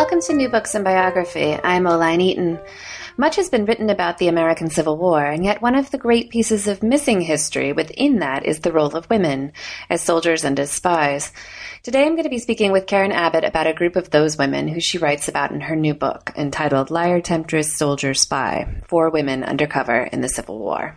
Welcome to New Books in Biography. I'm Oline Eaton. Much has been written about the American Civil War, and yet one of the great pieces of missing history within that is the role of women, as soldiers and as spies. Today I'm going to be speaking with Karen Abbott about a group of those women who she writes about in her new book entitled Liar, Temptress, Soldier, Spy Four Women Undercover in the Civil War.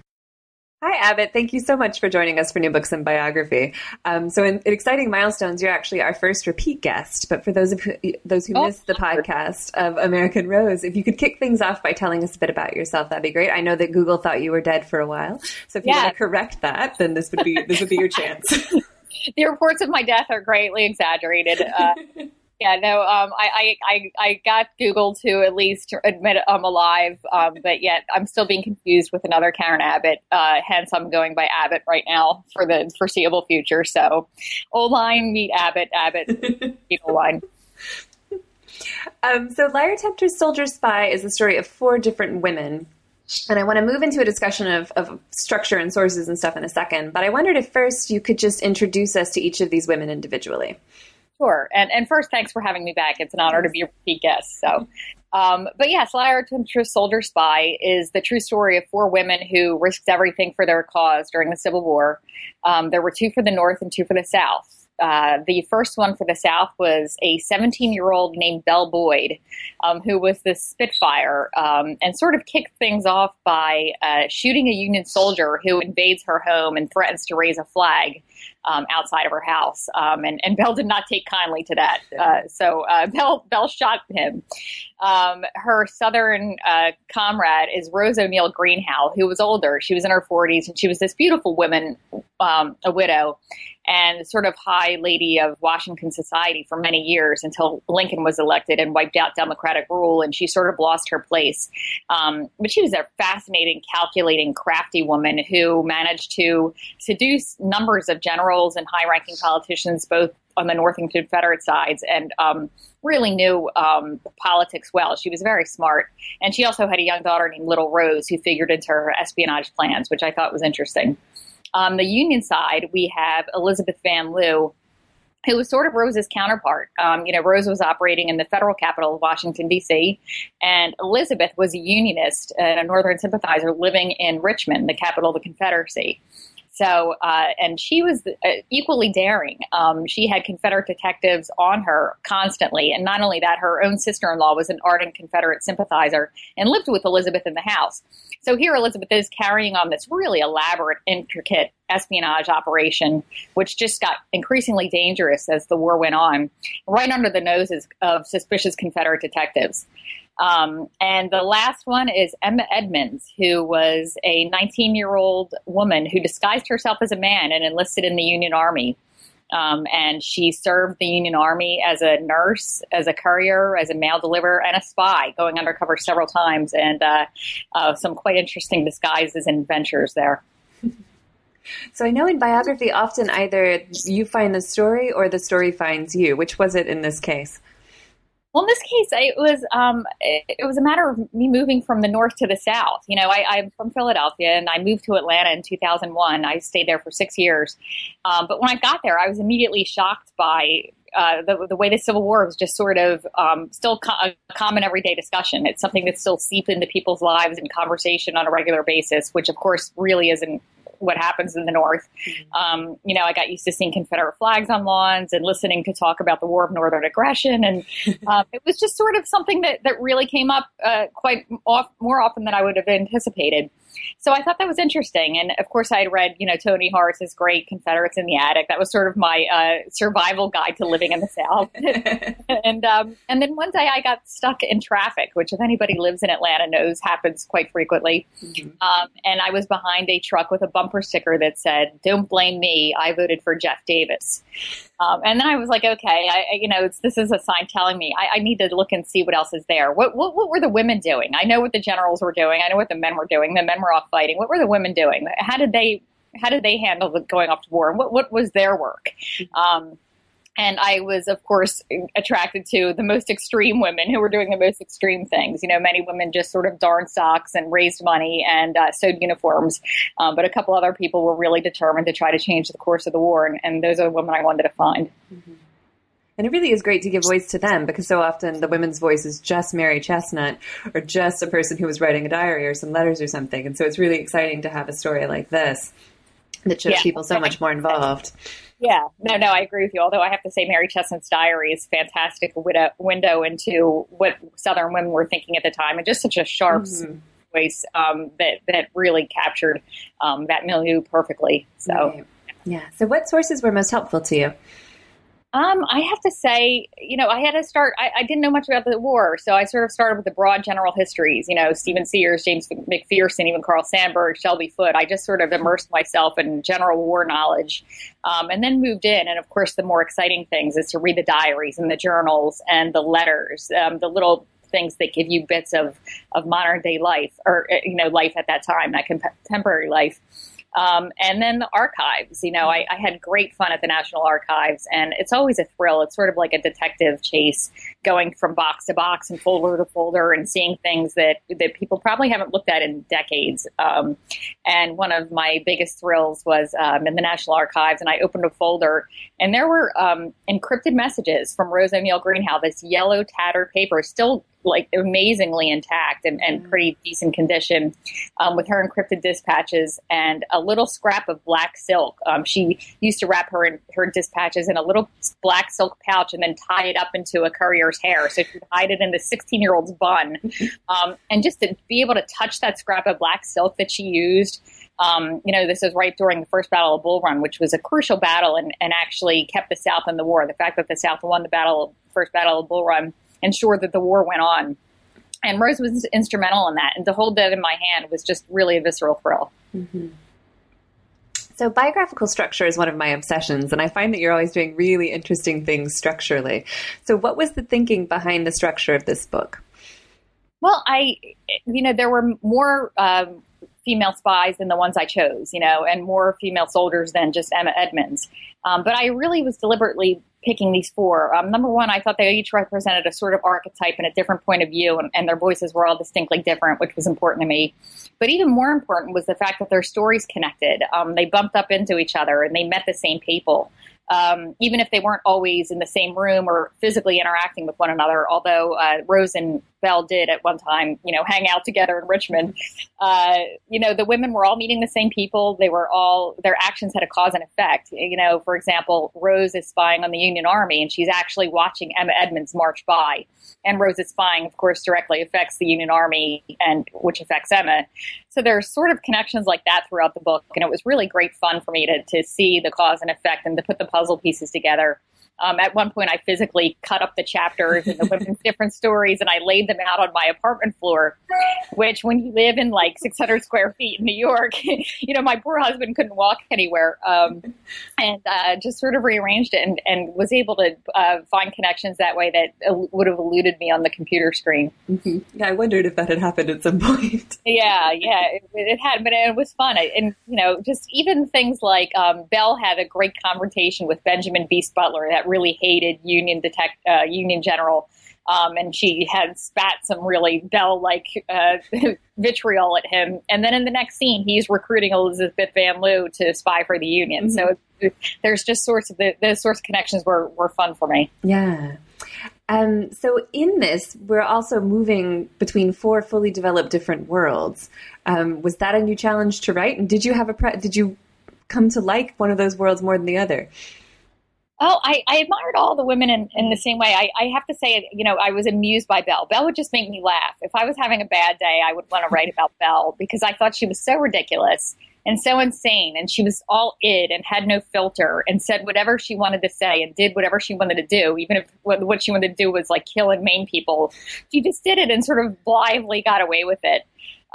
Hi, Abbott. Thank you so much for joining us for New Books in Biography. Um, so, in, in, exciting milestones, you're actually our first repeat guest. But for those of who, those who oh. missed the podcast of American Rose, if you could kick things off by telling us a bit about yourself, that'd be great. I know that Google thought you were dead for a while, so if you want to correct that, then this would be this would be your chance. the reports of my death are greatly exaggerated. Uh, yeah, no, um, I, I, I got Google to at least admit I'm alive, um, but yet I'm still being confused with another Karen Abbott. Uh, hence, I'm going by Abbott right now for the foreseeable future. So, Oline meet Abbott, Abbott meet Oline. Um, so, Liar, Temptress, Soldier, Spy is the story of four different women. And I want to move into a discussion of, of structure and sources and stuff in a second. But I wondered if first you could just introduce us to each of these women individually. Sure. And and first, thanks for having me back. It's an honor to be a repeat guest. So, um, but yes, Liar, Temptress, Soldier, Spy is the true story of four women who risked everything for their cause during the Civil War. Um, there were two for the North and two for the South. Uh, the first one for the South was a 17 year old named Belle Boyd, um, who was this Spitfire um, and sort of kicked things off by uh, shooting a Union soldier who invades her home and threatens to raise a flag um, outside of her house. Um, and, and Belle did not take kindly to that. Uh, so uh, Belle, Belle shot him. Um, her Southern uh, comrade is Rose O'Neal Greenhow, who was older. She was in her 40s and she was this beautiful woman, um, a widow and sort of high lady of Washington society for many years until Lincoln was elected and wiped out Democratic rule, and she sort of lost her place. Um, but she was a fascinating, calculating, crafty woman who managed to seduce numbers of generals and high ranking politicians, both on the North and Confederate sides, and um, really knew um, politics well. She was very smart. And she also had a young daughter named Little Rose who figured into her espionage plans, which I thought was interesting. On the Union side, we have Elizabeth Van Lew, who was sort of Rose's counterpart. Um, you know, Rose was operating in the federal capital of Washington, D.C., and Elizabeth was a Unionist and a Northern sympathizer living in Richmond, the capital of the Confederacy. So, uh, and she was uh, equally daring. Um, she had Confederate detectives on her constantly. And not only that, her own sister in law was an ardent Confederate sympathizer and lived with Elizabeth in the house. So here Elizabeth is carrying on this really elaborate, intricate espionage operation, which just got increasingly dangerous as the war went on, right under the noses of suspicious Confederate detectives. Um, and the last one is Emma Edmonds, who was a 19 year old woman who disguised herself as a man and enlisted in the Union Army. Um, and she served the Union Army as a nurse, as a courier, as a mail deliverer, and a spy, going undercover several times, and uh, uh, some quite interesting disguises and adventures there. So I know in biography, often either you find the story or the story finds you. Which was it in this case? Well, in this case, it was um, it, was a matter of me moving from the north to the south. You know, I, am from Philadelphia and I moved to Atlanta in 2001. I stayed there for six years, um, but when I got there, I was immediately shocked by uh, the, the way the Civil War was just sort of um, still co- a common everyday discussion. It's something that still seeps into people's lives and conversation on a regular basis, which of course really isn't what happens in the North. Mm-hmm. Um, you know, I got used to seeing Confederate flags on lawns and listening to talk about the War of Northern Aggression, and um, it was just sort of something that that really came up uh, quite off, more often than I would have anticipated. So I thought that was interesting. And of course, I had read, you know, Tony Horwitz's great Confederates in the Attic. That was sort of my uh, survival guide to living in the South. and um, and then one day I got stuck in traffic, which if anybody lives in Atlanta knows happens quite frequently. Mm-hmm. Um, and I was behind a truck with a bumper sticker that said, "Don't blame me. I voted for Jeff Davis." Um, and then I was like, okay, I, you know, this is a sign telling me I, I, need to look and see what else is there. What, what, what were the women doing? I know what the generals were doing. I know what the men were doing. The men were off fighting. What were the women doing? How did they how did they handle the going off to war? And what what was their work? Mm-hmm. Um, and I was, of course, attracted to the most extreme women who were doing the most extreme things. You know, many women just sort of darned socks and raised money and uh, sewed uniforms. Um, but a couple other people were really determined to try to change the course of the war. And, and those are the women I wanted to find. Mm-hmm. And it really is great to give voice to them because so often the women's voice is just Mary Chesnut or just a person who was writing a diary or some letters or something. And so it's really exciting to have a story like this that shows yeah. people so much more involved. Yeah, no, no, I agree with you. Although I have to say, Mary Chesnut's diary is a fantastic window into what Southern women were thinking at the time, and just such a sharp mm-hmm. voice um, that that really captured um, that milieu perfectly. So, right. yeah. So, what sources were most helpful to you? Um, I have to say, you know, I had to start. I, I, didn't know much about the war, so I sort of started with the broad general histories. You know, Stephen Sears, James McPherson, even Carl Sandburg, Shelby Foote. I just sort of immersed myself in general war knowledge, um, and then moved in. And of course, the more exciting things is to read the diaries and the journals and the letters, um, the little things that give you bits of of modern day life, or you know, life at that time, that contemporary life. Um, and then the archives. You know, I, I, had great fun at the National Archives, and it's always a thrill. It's sort of like a detective chase, going from box to box and folder to folder, and seeing things that that people probably haven't looked at in decades. Um, and one of my biggest thrills was um, in the National Archives, and I opened a folder, and there were um, encrypted messages from Rose O'Neal Greenhow. This yellow tattered paper, still like amazingly intact and, and mm. pretty decent condition um, with her encrypted dispatches and a little scrap of black silk. Um, she used to wrap her in, her dispatches in a little black silk pouch and then tie it up into a courier's hair. So she'd hide it in the 16 year old's bun. Um, and just to be able to touch that scrap of black silk that she used. Um, you know, this is right during the first Battle of Bull Run, which was a crucial battle and, and actually kept the South in the war. The fact that the South won the battle, first Battle of Bull Run, ensure that the war went on. And Rose was instrumental in that. And to hold that in my hand was just really a visceral thrill. Mm-hmm. So, biographical structure is one of my obsessions, and I find that you're always doing really interesting things structurally. So, what was the thinking behind the structure of this book? Well, I, you know, there were more um, female spies than the ones I chose, you know, and more female soldiers than just Emma Edmonds. Um, but I really was deliberately picking these four. Um, number one, I thought they each represented a sort of archetype and a different point of view, and, and, their voices were all distinctly different, which was important to me. But even more important was the fact that their stories connected. Um, they bumped up into each other and they met the same people um, even if they weren't always in the same room or physically interacting with one another. Although uh, Rose and Belle did at one time, you know, hang out together in Richmond. Uh, you know, the women were all meeting the same people. They were all their actions had a cause and effect. You know, for example, Rose is spying on the Union Army, and she's actually watching Emma Edmonds march by. And Rose's spying, of course, directly affects the Union Army, and which affects Emma. So there's sort of connections like that throughout the book, and it was really great fun for me to to see the cause and effect and to put the puzzle pieces together. Um, at one point, I physically cut up the chapters and the women's different stories, and I laid them out on my apartment floor. Which, when you live in like 600 square feet in New York, you know, my poor husband couldn't walk anywhere, um, and uh, just sort of rearranged it and, and was able to uh, find connections that way that would have eluded me on the computer screen. Mm-hmm. Yeah, I wondered if that had happened at some point. yeah, yeah, it, it, had, but it was fun, and you know, just even things like um, Belle had a great confrontation with Benjamin Beast Butler that really hated Union detect uh, Union General. Um, and she had spat some really bell like uh, vitriol at him. And then in the next scene, he's recruiting Elizabeth Van Lew to spy for the Union. Mm-hmm. So there's just sorts of the, those sorts of connections were, were fun for me. Yeah. Um, so in this, we're also moving between four fully developed different worlds. Um, was that a new challenge to write? And did you have a pre- did you come to like one of those worlds more than the other? Oh, I, I admired all the women in, in the same way. I, I have to say, you know, I was amused by Belle. Belle would just make me laugh. If I was having a bad day, I would want to write about Belle because I thought she was so ridiculous and so insane. And she was all id and had no filter and said whatever she wanted to say and did whatever she wanted to do, even if what she wanted to do was like kill and maim people. She just did it and sort of blithely got away with it.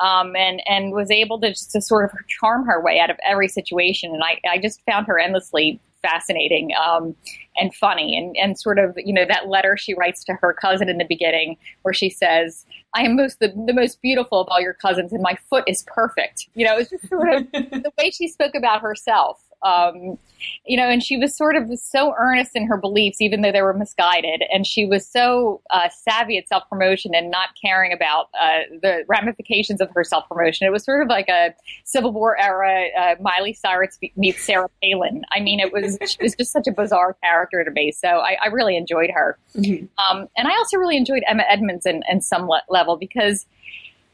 Um, and and was able to just to sort of charm her way out of every situation. And I, I just found her endlessly fascinating um, and funny. And, and sort of you know that letter she writes to her cousin in the beginning where she says i am most the, the most beautiful of all your cousins and my foot is perfect. You know it's just sort of the way she spoke about herself Um, you know, and she was sort of so earnest in her beliefs, even though they were misguided. And she was so uh, savvy at self promotion and not caring about uh, the ramifications of her self promotion. It was sort of like a Civil War era uh, Miley Cyrus meets Sarah Palin. I mean, it was she was just such a bizarre character to me. So I, I really enjoyed her. Mm-hmm. Um, and I also really enjoyed Emma Edmonds in, in some le- level because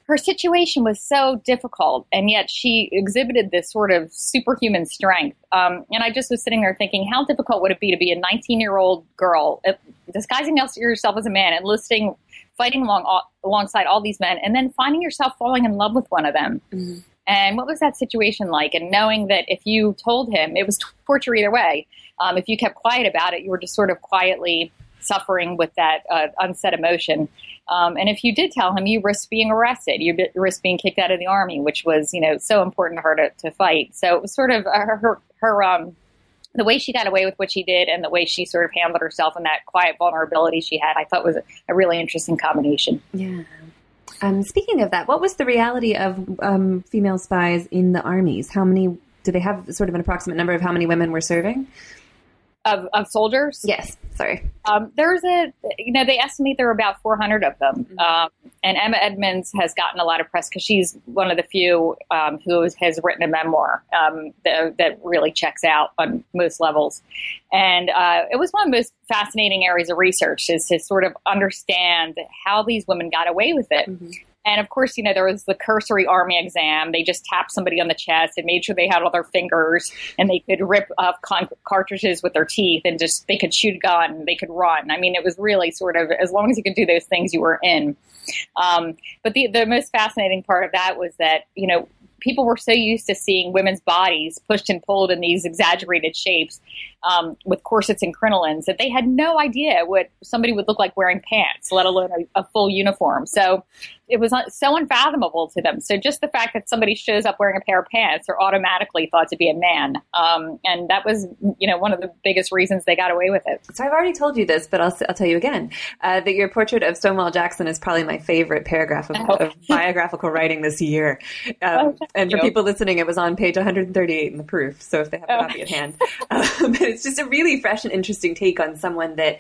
her situation was so difficult, and yet she exhibited this sort of superhuman strength. Um, and I just was sitting there thinking, how difficult would it be to be a 19 year old girl, uh, disguising yourself as a man, enlisting, fighting along all, alongside all these men, and then finding yourself falling in love with one of them? Mm-hmm. And what was that situation like? And knowing that if you told him, it was torture either way. Um, if you kept quiet about it, you were just sort of quietly suffering with that uh, unsaid emotion. Um, and if you did tell him, you risk being arrested, you risk being kicked out of the army, which was, you know, so important to her to, to fight. So it was sort of her, her, her um, the way she got away with what she did and the way she sort of handled herself and that quiet vulnerability she had, I thought was a, a really interesting combination. Yeah. Um, speaking of that, what was the reality of um, female spies in the armies? How many do they have? Sort of an approximate number of how many women were serving? Of, of soldiers. Yes, sorry. Um, there's a, you know, they estimate there are about 400 of them. Mm-hmm. Um, and Emma Edmonds has gotten a lot of press because she's one of the few um, who has written a memoir um, that, that, really checks out on most levels. And uh, it was one of the most fascinating areas of research is to sort of understand how these women got away with it. Mm-hmm. And of course, you know, there was the cursory army exam. They just tapped somebody on the chest and made sure they had all their fingers and they could rip off con- cartridges with their teeth and just, they could shoot a gun, they could run. I mean, it was really sort of, as long as you could do those things, you were in. Um, but the, the most fascinating part of that was that, you know, people were so used to seeing women's bodies pushed and pulled in these exaggerated shapes um, with corsets and crinolines that they had no idea what somebody would look like wearing pants, let alone a, a full uniform. So it was so unfathomable to them. So just the fact that somebody shows up wearing a pair of pants, they're automatically thought to be a man, um, and that was, you know, one of the biggest reasons they got away with it. So I've already told you this, but I'll, I'll tell you again uh, that your portrait of Stonewall Jackson is probably my favorite paragraph of, oh. of biographical writing this year. Um, and for people listening, it was on page 138 in the proof. So if they have a oh. copy at hand, uh, but it's just a really fresh and interesting take on someone that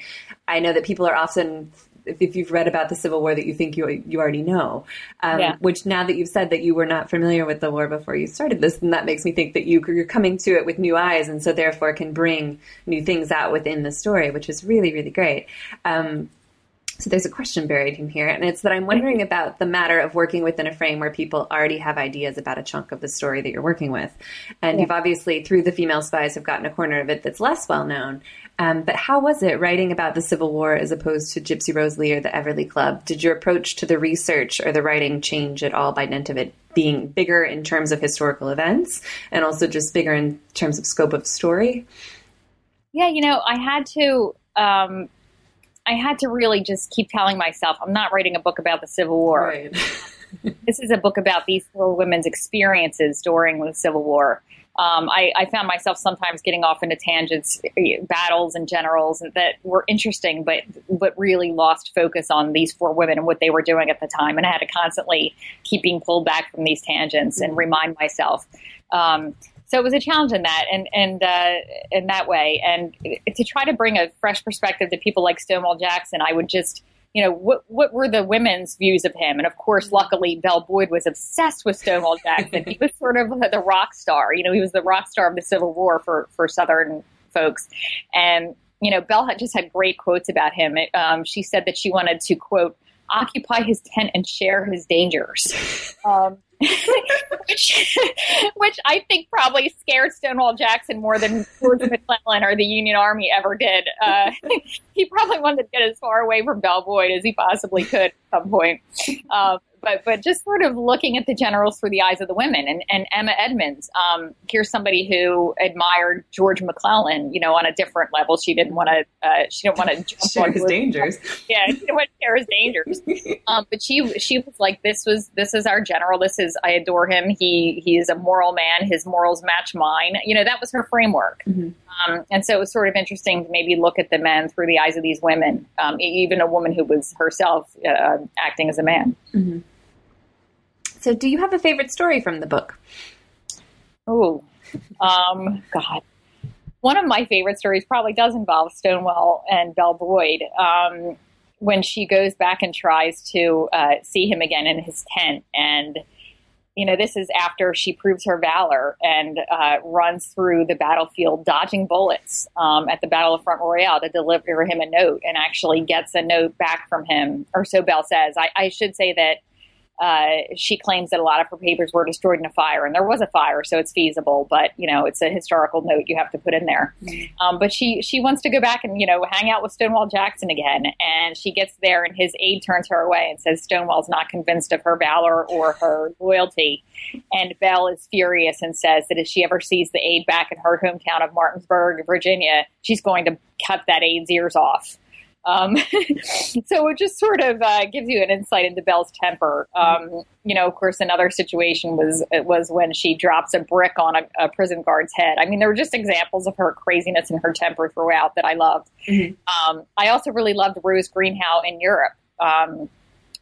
I know that people are often if, if, you've read about the Civil War that you think you you already know. Um, yeah. Which now that you've said that you were not familiar with the war before you started this, then that makes me think that you you're coming to it with new eyes, and so therefore can bring new things out within the story, which is really really great. Um, so there's a question buried in here, and it's that I'm wondering about the matter of working within a frame where people already have ideas about a chunk of the story that you're working with. And yeah. you've obviously, through the female spies, have gotten a corner of it that's less well known. Um, but how was it writing about the Civil War as opposed to Gypsy Rose Lee or the Everleigh Club? Did your approach to the research or the writing change at all by dint of it being bigger in terms of historical events and also just bigger in terms of scope of story? Yeah, you know, I had to. Um, I had to really just keep telling myself, I'm not writing a book about the Civil War. Right. this is a book about these four women's experiences during the Civil War um, I, I, found myself sometimes getting off into tangents, battles and generals that were interesting, but but really lost focus on these four women and what they were doing at the time, and I had to constantly keep being pulled back from these tangents and remind myself. Um, so it was a challenge in that and and uh, in that way, and to try to bring a fresh perspective to people like Stonewall Jackson, I would just you know, what what were the women's views of him? And of course, luckily, Belle Boyd was obsessed with Stonewall Jackson. he was sort of the rock star. You know, he was the rock star of the Civil War for for Southern folks. And you know, Belle had just had great quotes about him. It, um, she said that she wanted to quote occupy his tent and share his dangers. Um, which, which I think probably scared Stonewall Jackson more than George McClellan or the Union Army ever did. Uh, he probably wanted to get as far away from Boyd as he possibly could at some point. Um, but but just sort of looking at the generals through the eyes of the women and, and Emma Edmonds. Um, here's somebody who admired George McClellan, you know, on a different level. She didn't want to uh, she didn't want to jump on his dangers. Yeah, she didn't want to share his dangers. Um, but she she was like, this was this is our general. This is I adore him. He he is a moral man. His morals match mine. You know, that was her framework. Mm-hmm. Um, and so it was sort of interesting to maybe look at the men through the eyes of these women, um, even a woman who was herself uh, acting as a man. Mm-hmm. So, do you have a favorite story from the book? Oh, Um, God. One of my favorite stories probably does involve Stonewall and Belle Boyd. Um, when she goes back and tries to uh, see him again in his tent, and you know, this is after she proves her valor and uh, runs through the battlefield dodging bullets um, at the Battle of Front Royal to deliver him a note and actually gets a note back from him, or so Belle says. I, I should say that uh, she claims that a lot of her papers were destroyed in a fire, and there was a fire, so it's feasible. But you know, it's a historical note you have to put in there. Mm-hmm. Um, but she she wants to go back and you know hang out with Stonewall Jackson again, and she gets there, and his aide turns her away and says Stonewall's not convinced of her valor or her loyalty. And Belle is furious and says that if she ever sees the aide back in her hometown of Martinsburg, Virginia, she's going to cut that aide's ears off. Um, so it just sort of uh, gives you an insight into Belle's temper. Um, you know, of course, another situation was was when she drops a brick on a, a, prison guard's head. I mean, there were just examples of her craziness and her temper throughout that I loved. Mm-hmm. Um, I also really loved Rose Greenhow in Europe. Um,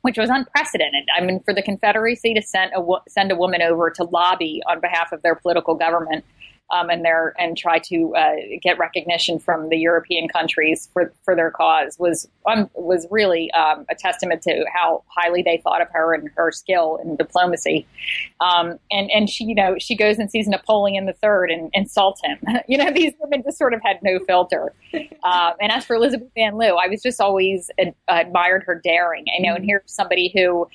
which was unprecedented. I mean, for the Confederacy to send a send a woman over to lobby on behalf of their political government um, and their and try to uh, get recognition from the European countries for, for their cause was um, was really um, a testament to how highly they thought of her and her skill in diplomacy. Um, and and she you know she goes and sees Napoleon III and insults him. you know these women just sort of had no filter. Um, and as for Elizabeth Van Lew, I was just always ad- admired her daring. I know, and here's somebody who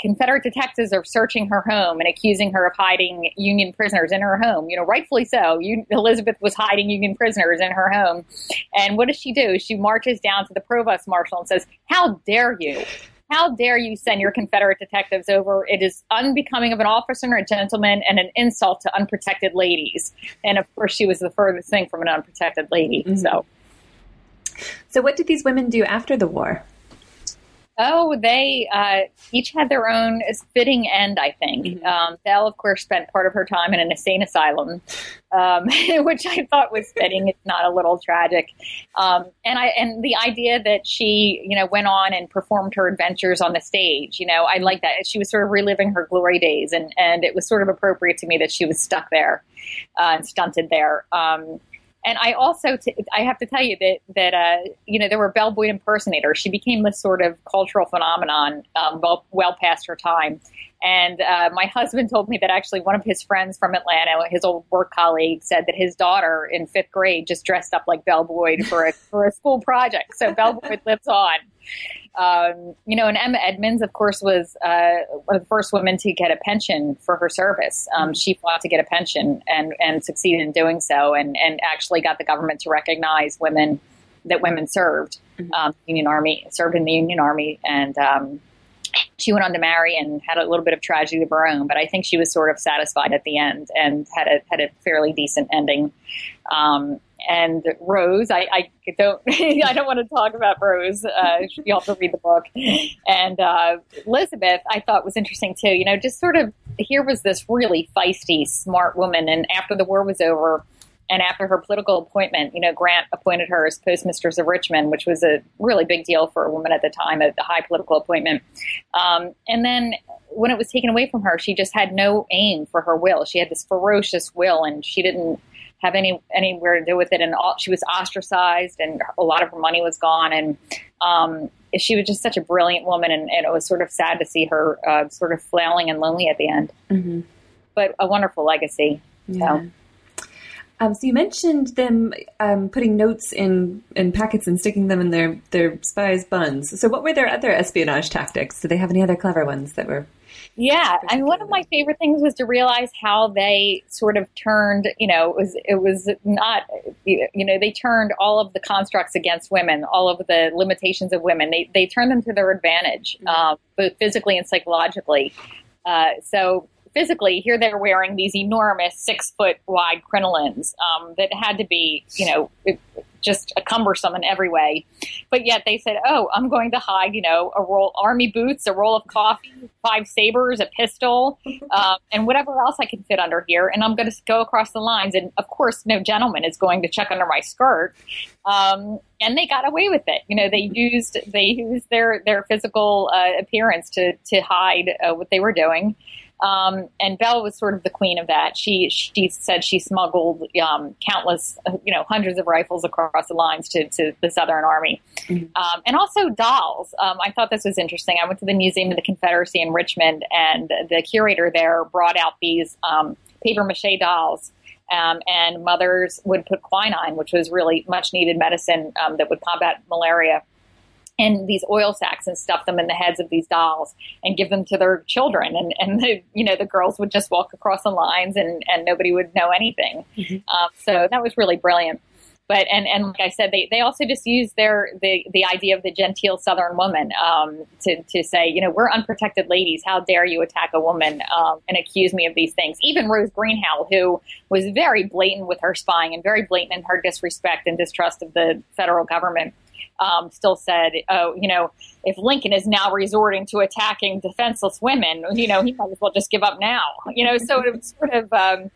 Confederate detectives are searching her home and accusing her of hiding Union prisoners in her home. You know, rightfully so. You, Elizabeth was hiding Union prisoners in her home. And what does she do? She marches down to the provost marshal and says, How dare you? How dare you send your Confederate detectives over? It is unbecoming of an officer and a gentleman and an insult to unprotected ladies. And of course, she was the furthest thing from an unprotected lady. Mm-hmm. So. So, what did these women do after the war? Oh, they uh, each had their own fitting end, I think. Mm-hmm. Um, Belle, of course, spent part of her time in an insane asylum, um, which I thought was fitting. It's not a little tragic. Um, and I and the idea that she, you know, went on and performed her adventures on the stage. You know, I like that. She was sort of reliving her glory days, and and it was sort of appropriate to me that she was stuck there uh, and stunted there. Um, and I also, t- I have to tell you that that uh, you know there were Belle Boyd impersonators. She became this sort of cultural phenomenon um, well, well past her time. And uh, my husband told me that actually one of his friends from Atlanta, his old work colleague, said that his daughter in fifth grade just dressed up like Belle Boyd for a for a school project. So Belle Boyd lives on. Um, you know, and Emma Edmonds, of course, was uh, one of the first women to get a pension for her service. Um, she fought to get a pension and, and succeeded in doing so, and, and actually got the government to recognize women that women served. Mm-hmm. Um, Union Army served in the Union Army, and um, she went on to marry and had a little bit of tragedy of her own. But I think she was sort of satisfied at the end and had a had a fairly decent ending. Um, and Rose. I, I don't I don't want to talk about Rose. Uh, you have to read the book. And uh, Elizabeth, I thought was interesting too. You know, just sort of here was this really feisty, smart woman, and after the war was over. And after her political appointment, you know, Grant appointed her as postmistress of Richmond, which was a really big deal for a woman at the time, a, high political appointment. Um, and then when it was taken away from her, she just had no aim for her will. She had this ferocious will, and she didn't have any anywhere to do with it. And all, she was ostracized, and a lot of her money was gone. And um, she was just such a brilliant woman, and, and, it was sort of sad to see her uh, sort of flailing and lonely at the end. Mm-hmm. But a wonderful legacy. Yeah. So. Um, so you mentioned them um, putting notes in, in packets and sticking them in their, their spies' buns. So what were their other espionage tactics? Did they have any other clever ones that were yeah, and one of my favorite things was to realize how they sort of turned. You know, it was it was not. You know, they turned all of the constructs against women, all of the limitations of women. They they turned them to their advantage, mm-hmm. um, both physically and psychologically. Uh, so physically, here they're wearing these enormous six foot wide crinolines um, that had to be, you know, just a cumbersome in every way. But yet they said, "Oh, I'm going to hide, you know, a roll army boots, a roll of coffee, five sabers, a pistol, um, and whatever else I can fit under here, and I'm going to go across the lines." And of course, no gentleman is going to check under my skirt. Um, and they got away with it. You know, they used they used their their physical uh, appearance to to hide uh, what they were doing. Um, and Belle was sort of the queen of that. She she said she smuggled um, countless, you know, hundreds of rifles across the lines to, to the Southern Army, mm-hmm. um, and also dolls. Um, I thought this was interesting. I went to the Museum of the Confederacy in Richmond, and the curator there brought out these um, paper mache dolls. Um, and mothers would put quinine, which was really much needed medicine that would combat malaria and these oil sacks and stuff them in the heads of these dolls and give them to their children and and the you know the girls would just walk across the lines and and nobody would know anything mm-hmm. um, so that was really brilliant but and and like I said, they, they also just use their the the idea of the genteel Southern woman um, to to say, you know, we're unprotected ladies. How dare you attack a woman um, and accuse me of these things? Even Rose Greenhow, who was very blatant with her spying and very blatant in her disrespect and distrust of the federal government, um, still said, oh, you know, if Lincoln is now resorting to attacking defenseless women, you know, he might as well just give up now. You know, so it was sort of. Um,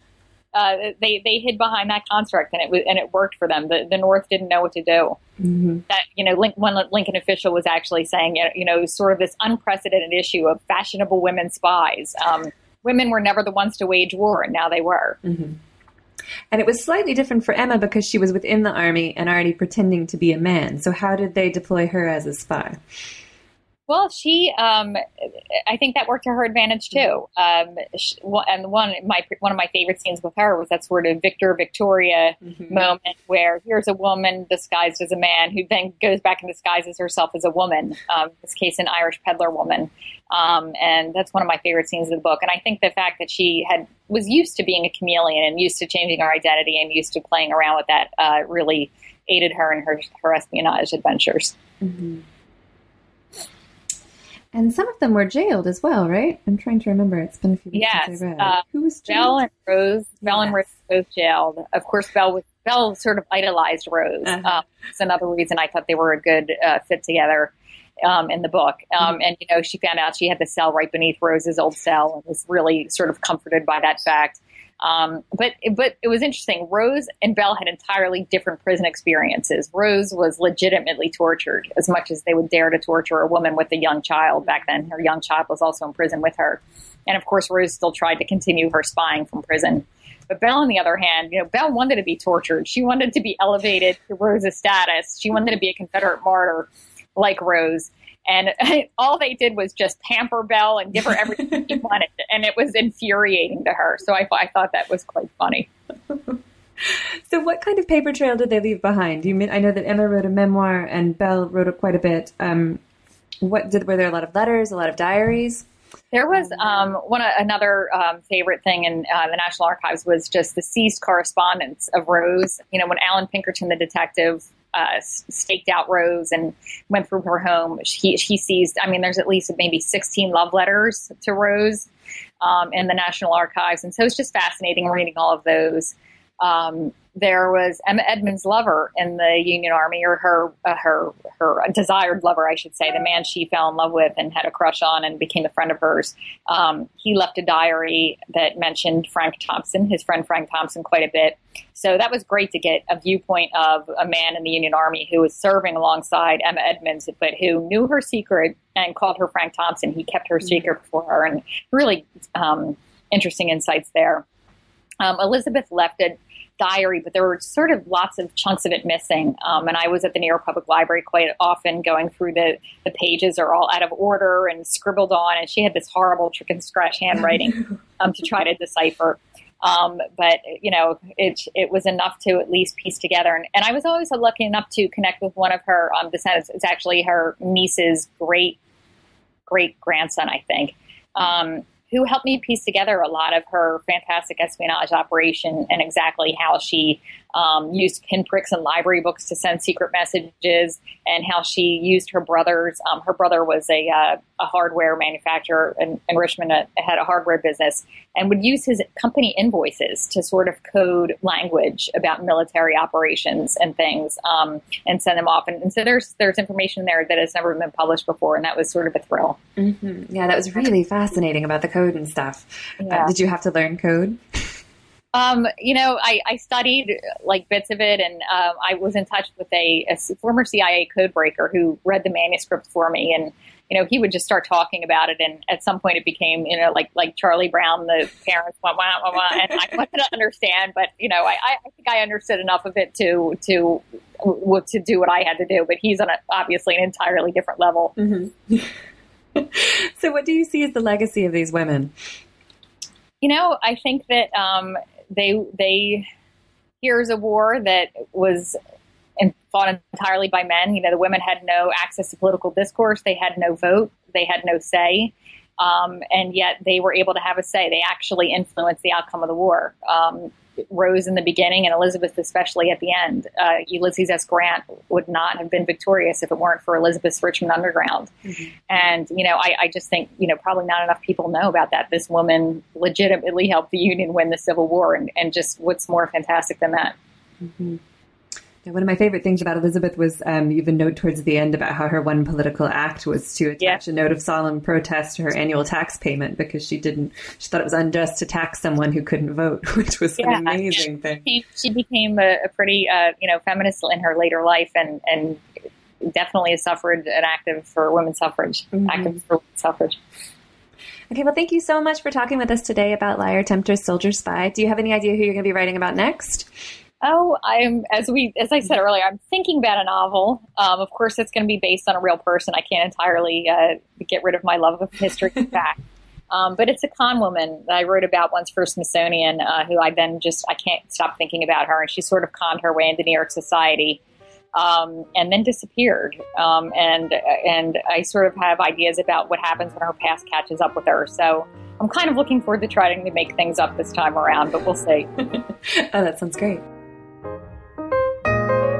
uh, they they hid behind that construct and it was and it worked for them. The the North didn't know what to do. Mm-hmm. That you know, Link, one Lincoln official was actually saying, you know, sort of this unprecedented issue of fashionable women spies. Um, women were never the ones to wage war, and now they were. Mm-hmm. And it was slightly different for Emma because she was within the army and already pretending to be a man. So, how did they deploy her as a spy? Well, she, um, I think that worked to her advantage too. Um, she, and one, my one of my favorite scenes with her was that sort of Victor Victoria mm-hmm. moment where here's a woman disguised as a man who then goes back and disguises herself as a woman. Um, in this case, an Irish peddler woman, um, and that's one of my favorite scenes of the book. And I think the fact that she had was used to being a chameleon and used to changing her identity and used to playing around with that uh, really aided her in her her espionage adventures. Mm-hmm. And some of them were jailed as well, right? I'm trying to remember. It's been a few weeks yes. since I read. Uh, Who was jailed? Belle and Rose. Belle yes. and Rose both jailed. Of course, Belle was Belle sort of idolized Rose. Uh-huh. Um, it's another reason I thought they were a good uh, fit together um, in the book. Um, mm-hmm. And you know, she found out she had the cell right beneath Rose's old cell, and was really sort of comforted by that fact. Um, but but it was interesting. Rose and Belle had entirely different prison experiences. Rose was legitimately tortured as much as they would dare to torture a woman with a young child back then. Her young child was also in prison with her, and of course, Rose still tried to continue her spying from prison. But Belle, on the other hand, you know, Belle wanted to be tortured. She wanted to be elevated to Rose's status. She wanted to be a Confederate martyr like Rose. And all they did was just pamper Belle and give her everything she wanted. And it was infuriating to her. So I, I thought that was quite funny. so what kind of paper trail did they leave behind? You mean, I know that Emma wrote a memoir and Belle wrote quite a bit. Um, what did, were there a lot of letters, a lot of diaries? There was um, one another um, favorite thing in uh, the National Archives was just the seized correspondence of Rose. You know, when Allan Pinkerton, the detective, uh, staked out Rose and went through her home. He, he seized, I mean, there's at least maybe 16 love letters to Rose um, in the National Archives. And so it's just fascinating reading all of those. Um, there was Emma Edmonds' lover in the Union Army, or her uh, her her desired lover, I should say, the man she fell in love with and had a crush on and became a friend of hers. Um, he left a diary that mentioned Frank Thompson, his friend Frank Thompson, quite a bit. So that was great to get a viewpoint of a man in the Union Army who was serving alongside Emma Edmonds, but who knew her secret and called her Frank Thompson. He kept her secret for her, and really um, interesting insights there. Um, Elizabeth left a diary, but there were sort of lots of chunks of it missing. Um, and I was at the New York Public Library quite often going through the, the pages are all out of order and scribbled on. And she had this horrible trick and scratch handwriting um, to try to decipher. Um, but you know, it it was enough to at least piece together. And, and I was always lucky enough to connect with one of her um, descendants. It's actually her niece's great great grandson, I think. Who helped me piece together a lot of her fantastic espionage operation and exactly how she um, used pinpricks and library books to send secret messages, and how she used her brother's. Um, her brother was a, uh, a hardware manufacturer in, in Richmond, uh, had a hardware business, and would use his company invoices to sort of code language about military operations and things, um, and send them off. And, and, so there's there's information there that has never been published before, and that was sort of a thrill. Mm-hmm. Yeah, that was really fascinating about the code and stuff. Uh, yeah. Uh, did you have to learn code? Um, you know, I, I, studied like bits of it, and um, I was in touch with a, a, former CIA codebreaker who read the manuscript for me, and you know, he would just start talking about it, and at some point it became, you know, like like Charlie Brown, the parents wah wah wah wah, and I wanted to understand, but you know, I, I think I understood enough of it to to to do what I had to do, but he's on a, obviously an entirely different level. Mm-hmm. so, what do you see as the legacy of these women? You know, I think that um, they they here's a war that was fought entirely by men. You know, the women had no access to political discourse. They had no vote. They had no say. Um, and yet they were able to have a say. They actually influenced the outcome of the war. Um, Rose in the beginning and Elizabeth especially at the end. Uh, Ulysses S. Grant would not have been victorious if it weren't for Elizabeth's Richmond Underground. Mm-hmm. And, you know, I, I, just think, you know, probably not enough people know about that. This woman legitimately helped the Union win the Civil War. And, and just what's more fantastic than that? Mm-hmm. One of my favorite things about Elizabeth was um, even note towards the end about how her one political act was to attach yeah. a note of solemn protest to her annual tax payment because she didn't. She thought it was unjust to tax someone who couldn't vote, which was yeah. an amazing thing. She, she became a, a pretty, uh, you know, feminist in her later life, and and definitely a suffrage, an active for women's suffrage, mm-hmm. active for women's suffrage. Okay, well, thank you so much for talking with us today about Liar, Tempter, Soldier, Spy. Do you have any idea who you're going to be writing about next? Oh, I'm as we as I said earlier, I'm thinking about a novel. Um, of course, it's going to be based on a real person. I can't entirely uh, get rid of my love of history fact. Um, but it's a con woman that I wrote about once for Smithsonian, uh, who I then just I can't stop thinking about her, and she sort of conned her way into New York society, um, and then disappeared. Um, and and I sort of have ideas about what happens when her past catches up with her. So I'm kind of looking forward to trying to make things up this time around, but we'll see. oh, that sounds great.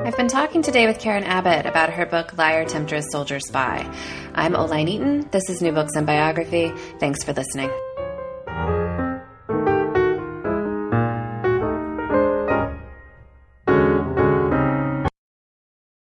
I've been talking today with Karen Abbott about her book Liar, Temptress, Soldier, Spy. I'm Oline Eaton. This is New Books in Biography. Thanks for listening.